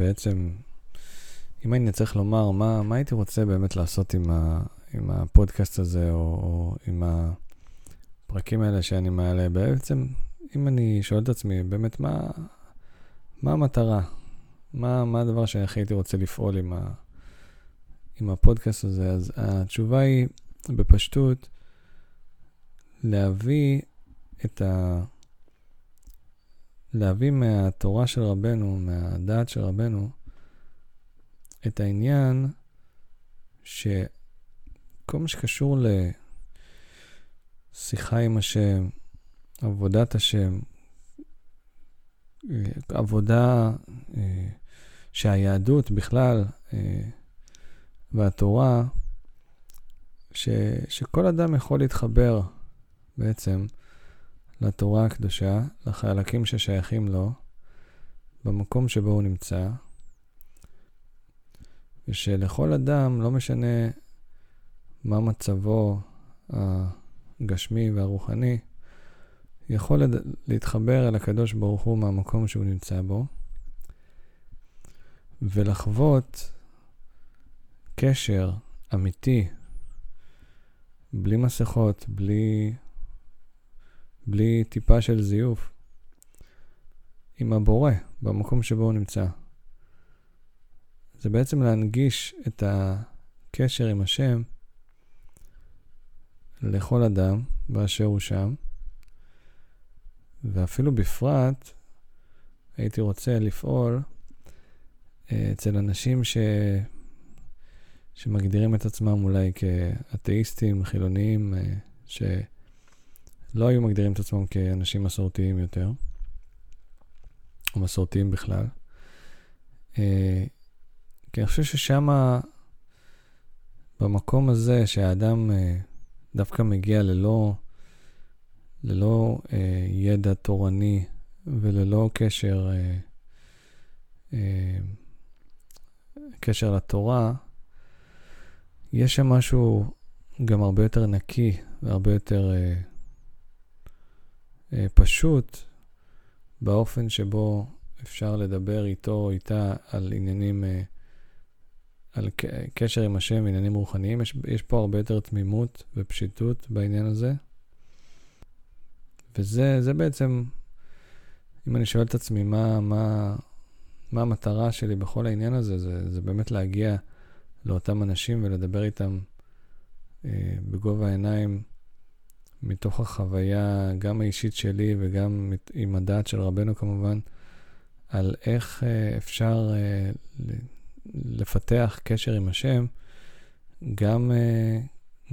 שבעצם, אם אני צריך לומר, מה, מה הייתי רוצה באמת לעשות עם, ה, עם הפודקאסט הזה, או, או עם הפרקים האלה שאני מעלה, בעצם, אם אני שואל את עצמי, באמת, מה, מה המטרה? מה, מה הדבר שהכי הייתי רוצה לפעול עם, ה, עם הפודקאסט הזה? אז התשובה היא, בפשטות, להביא את ה... להביא מהתורה של רבנו, מהדעת של רבנו, את העניין שכל מה שקשור לשיחה עם השם, עבודת השם, עבודה אה, שהיהדות בכלל אה, והתורה, ש, שכל אדם יכול להתחבר בעצם לתורה הקדושה, לחלקים ששייכים לו, במקום שבו הוא נמצא, ושלכל אדם, לא משנה מה מצבו הגשמי והרוחני, יכול להתחבר אל הקדוש ברוך הוא מהמקום שהוא נמצא בו, ולחוות קשר אמיתי, בלי מסכות, בלי בלי טיפה של זיוף, עם הבורא, במקום שבו הוא נמצא. זה בעצם להנגיש את הקשר עם השם לכל אדם באשר הוא שם, ואפילו בפרט הייתי רוצה לפעול אה, אצל אנשים ש... שמגדירים את עצמם אולי כאתאיסטים, חילוניים, אה, ש... לא היו מגדירים את עצמם כאנשים מסורתיים יותר, או מסורתיים בכלל. אה, כי אני חושב ששם, במקום הזה שהאדם אה, דווקא מגיע ללא, ללא אה, ידע תורני וללא קשר, קשר לתורה, יש שם משהו גם הרבה יותר נקי והרבה יותר אה, פשוט באופן שבו אפשר לדבר איתו או איתה על עניינים, אה, על קשר עם השם, עניינים רוחניים. יש, יש פה הרבה יותר תמימות ופשיטות בעניין הזה. וזה בעצם, אם אני שואל את עצמי מה, מה, מה המטרה שלי בכל העניין הזה, זה, זה באמת להגיע לאותם אנשים ולדבר איתם אה, בגובה העיניים מתוך החוויה, גם האישית שלי וגם עם הדעת של רבנו כמובן, על איך אה, אפשר אה, לפתח קשר עם השם, גם, אה,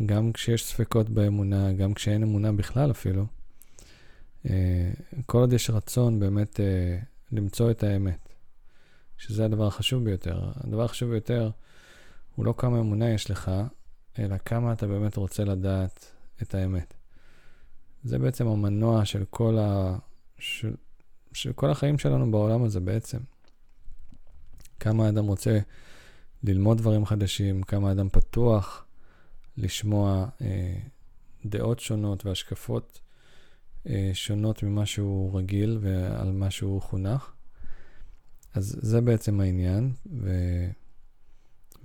גם כשיש ספקות באמונה, גם כשאין אמונה בכלל אפילו. כל עוד יש רצון באמת למצוא את האמת, שזה הדבר החשוב ביותר. הדבר החשוב ביותר הוא לא כמה אמונה יש לך, אלא כמה אתה באמת רוצה לדעת את האמת. זה בעצם המנוע של כל, ה... של... של כל החיים שלנו בעולם הזה בעצם. כמה האדם רוצה ללמוד דברים חדשים, כמה האדם פתוח לשמוע אה, דעות שונות והשקפות אה, שונות ממה שהוא רגיל ועל מה שהוא חונך. אז זה בעצם העניין, ו...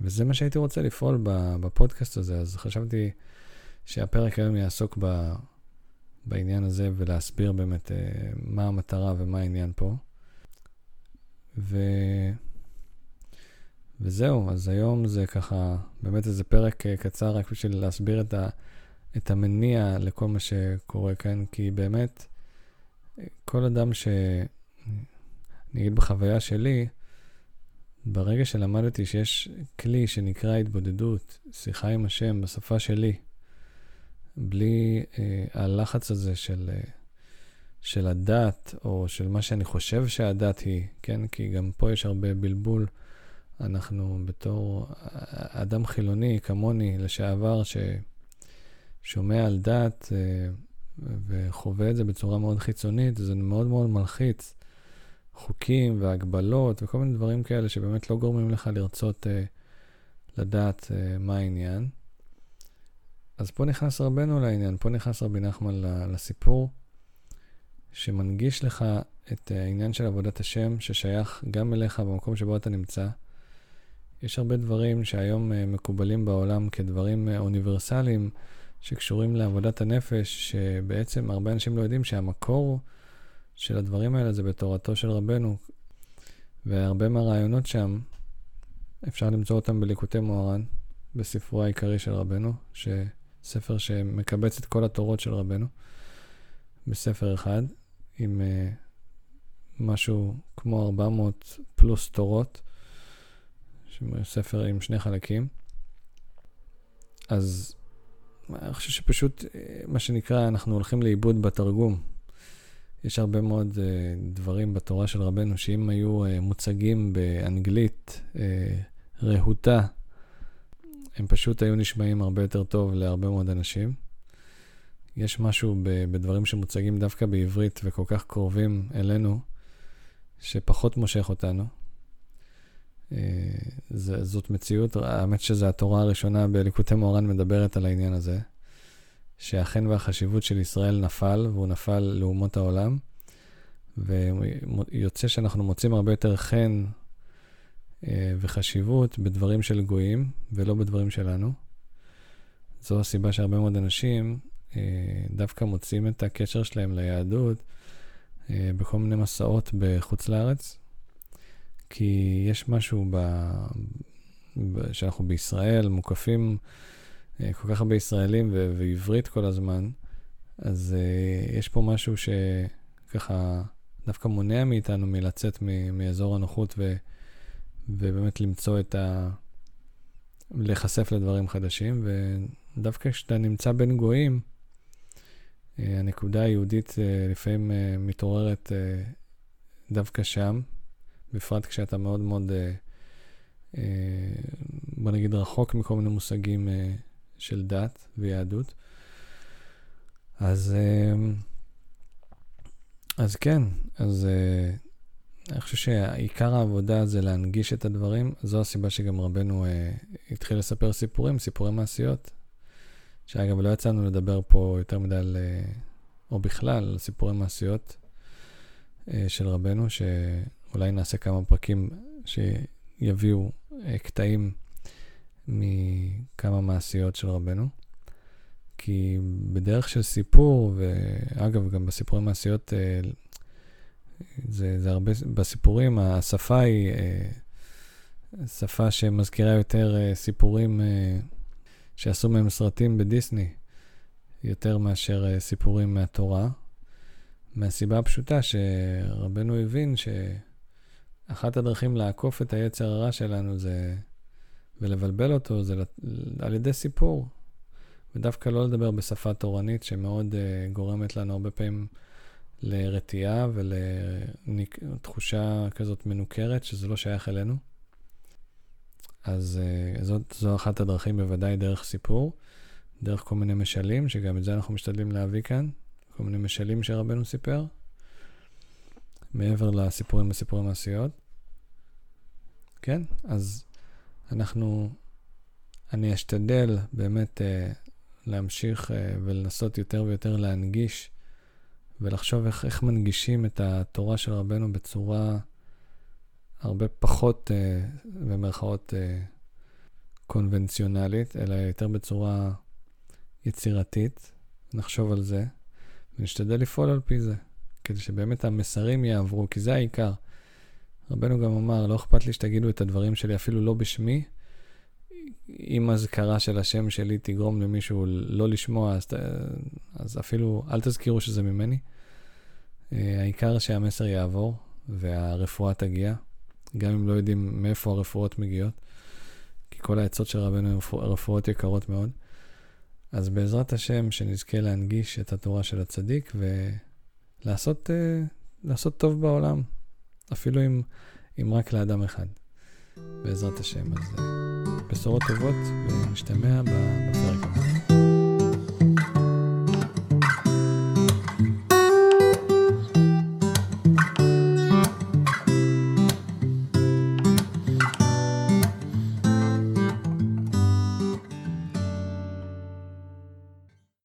וזה מה שהייתי רוצה לפעול בפודקאסט הזה, אז חשבתי שהפרק היום יעסוק ב... בעניין הזה ולהסביר באמת uh, מה המטרה ומה העניין פה. ו... וזהו, אז היום זה ככה, באמת איזה פרק uh, קצר רק בשביל להסביר את, ה... את המניע לכל מה שקורה כאן, כי באמת, כל אדם ש... אני אגיד בחוויה שלי, ברגע שלמדתי שיש כלי שנקרא התבודדות, שיחה עם השם בשפה שלי, בלי אה, הלחץ הזה של, אה, של הדת, או של מה שאני חושב שהדת היא, כן? כי גם פה יש הרבה בלבול. אנחנו בתור אדם חילוני כמוני לשעבר, ששומע על דת אה, וחווה את זה בצורה מאוד חיצונית, זה מאוד מאוד מלחיץ. חוקים והגבלות וכל מיני דברים כאלה שבאמת לא גורמים לך לרצות אה, לדעת אה, מה העניין. אז פה נכנס רבנו לעניין, פה נכנס רבי נחמן לסיפור, שמנגיש לך את העניין של עבודת השם, ששייך גם אליך במקום שבו אתה נמצא. יש הרבה דברים שהיום אה, מקובלים בעולם כדברים אה, אוניברסליים שקשורים לעבודת הנפש, שבעצם הרבה אנשים לא יודעים שהמקור של הדברים האלה זה בתורתו של רבנו, והרבה מהרעיונות שם, אפשר למצוא אותם בליקוטי מוהר"ן, בספרו העיקרי של רבנו, שספר שמקבץ את כל התורות של רבנו, בספר אחד, עם uh, משהו כמו 400 פלוס תורות, ספר עם שני חלקים. אז אני חושב שפשוט, אה, מה שנקרא, אנחנו הולכים לאיבוד בתרגום. יש הרבה מאוד uh, דברים בתורה של רבנו, שאם היו uh, מוצגים באנגלית uh, רהוטה, הם פשוט היו נשמעים הרבה יותר טוב להרבה מאוד אנשים. יש משהו בדברים שמוצגים דווקא בעברית וכל כך קרובים אלינו, שפחות מושך אותנו. זאת מציאות, האמת שזו התורה הראשונה בליקוטי מוהר"ן מדברת על העניין הזה. שהחן והחשיבות של ישראל נפל, והוא נפל לאומות העולם, ויוצא שאנחנו מוצאים הרבה יותר חן אה, וחשיבות בדברים של גויים, ולא בדברים שלנו. זו הסיבה שהרבה מאוד אנשים אה, דווקא מוצאים את הקשר שלהם ליהדות אה, בכל מיני מסעות בחוץ לארץ, כי יש משהו ב... שאנחנו בישראל מוקפים אה, כל כך הרבה ישראלים ו- ועברית כל הזמן, אז יש פה משהו שככה דווקא מונע מאיתנו מלצאת מאזור הנוחות ו- ובאמת למצוא את ה... להיחשף לדברים חדשים, ודווקא כשאתה נמצא בין גויים, uh, הנקודה היהודית uh, לפעמים uh, מתעוררת דווקא שם, בפרט כשאתה מאוד מאוד, בוא נגיד, רחוק מכל מיני מושגים של דת ויהדות. אז, אז כן, אז אה, אני חושב שעיקר העבודה זה להנגיש את הדברים. זו הסיבה שגם רבנו אה, התחיל לספר סיפורים, סיפורי מעשיות. שאגב, לא יצאנו לדבר פה יותר מדי על, אה, או בכלל, על סיפורי מעשיות של רבנו, שאולי נעשה כמה פרקים שיביאו קטעים מכמה מעשיות של רבנו. כי בדרך של סיפור, ואגב, גם בסיפורים מעשיות, אה, זה, זה הרבה, בסיפורים השפה היא אה, שפה שמזכירה יותר אה, סיפורים שעשו מהם סרטים בדיסני, יותר מאשר סיפורים מהתורה, מהסיבה הפשוטה שרבנו הבין שאחת הדרכים לעקוף את היצר הרע שלנו זה ולבלבל אותו זה על ידי סיפור. ודווקא לא לדבר בשפה תורנית שמאוד uh, גורמת לנו הרבה פעמים לרתיעה ולתחושה כזאת מנוכרת שזה לא שייך אלינו. אז uh, זאת, זו אחת הדרכים בוודאי דרך סיפור, דרך כל מיני משלים, שגם את זה אנחנו משתדלים להביא כאן, כל מיני משלים שרבנו סיפר, מעבר לסיפורים וסיפורי מעשיות. כן, אז אנחנו, אני אשתדל באמת uh, להמשיך uh, ולנסות יותר ויותר להנגיש ולחשוב איך, איך מנגישים את התורה של רבנו בצורה הרבה פחות, uh, במרכאות, uh, קונבנציונלית, אלא יותר בצורה יצירתית. נחשוב על זה ונשתדל לפעול על פי זה, כדי שבאמת המסרים יעברו, כי זה העיקר. רבנו גם אמר, לא אכפת לי שתגידו את הדברים שלי אפילו לא בשמי. אם אזכרה של השם שלי תגרום למישהו לא לשמוע, אז, אז אפילו אל תזכירו שזה ממני. אה, העיקר שהמסר יעבור והרפואה תגיע, גם אם לא יודעים מאיפה הרפואות מגיעות, כי כל העצות של רבנו הן רפואות יקרות מאוד. אז בעזרת השם, שנזכה להנגיש את התורה של הצדיק ולעשות uh, טוב בעולם. אפילו אם, אם רק לאדם אחד, בעזרת השם. אז אה, בשורות טובות, ונשתמע בפרק.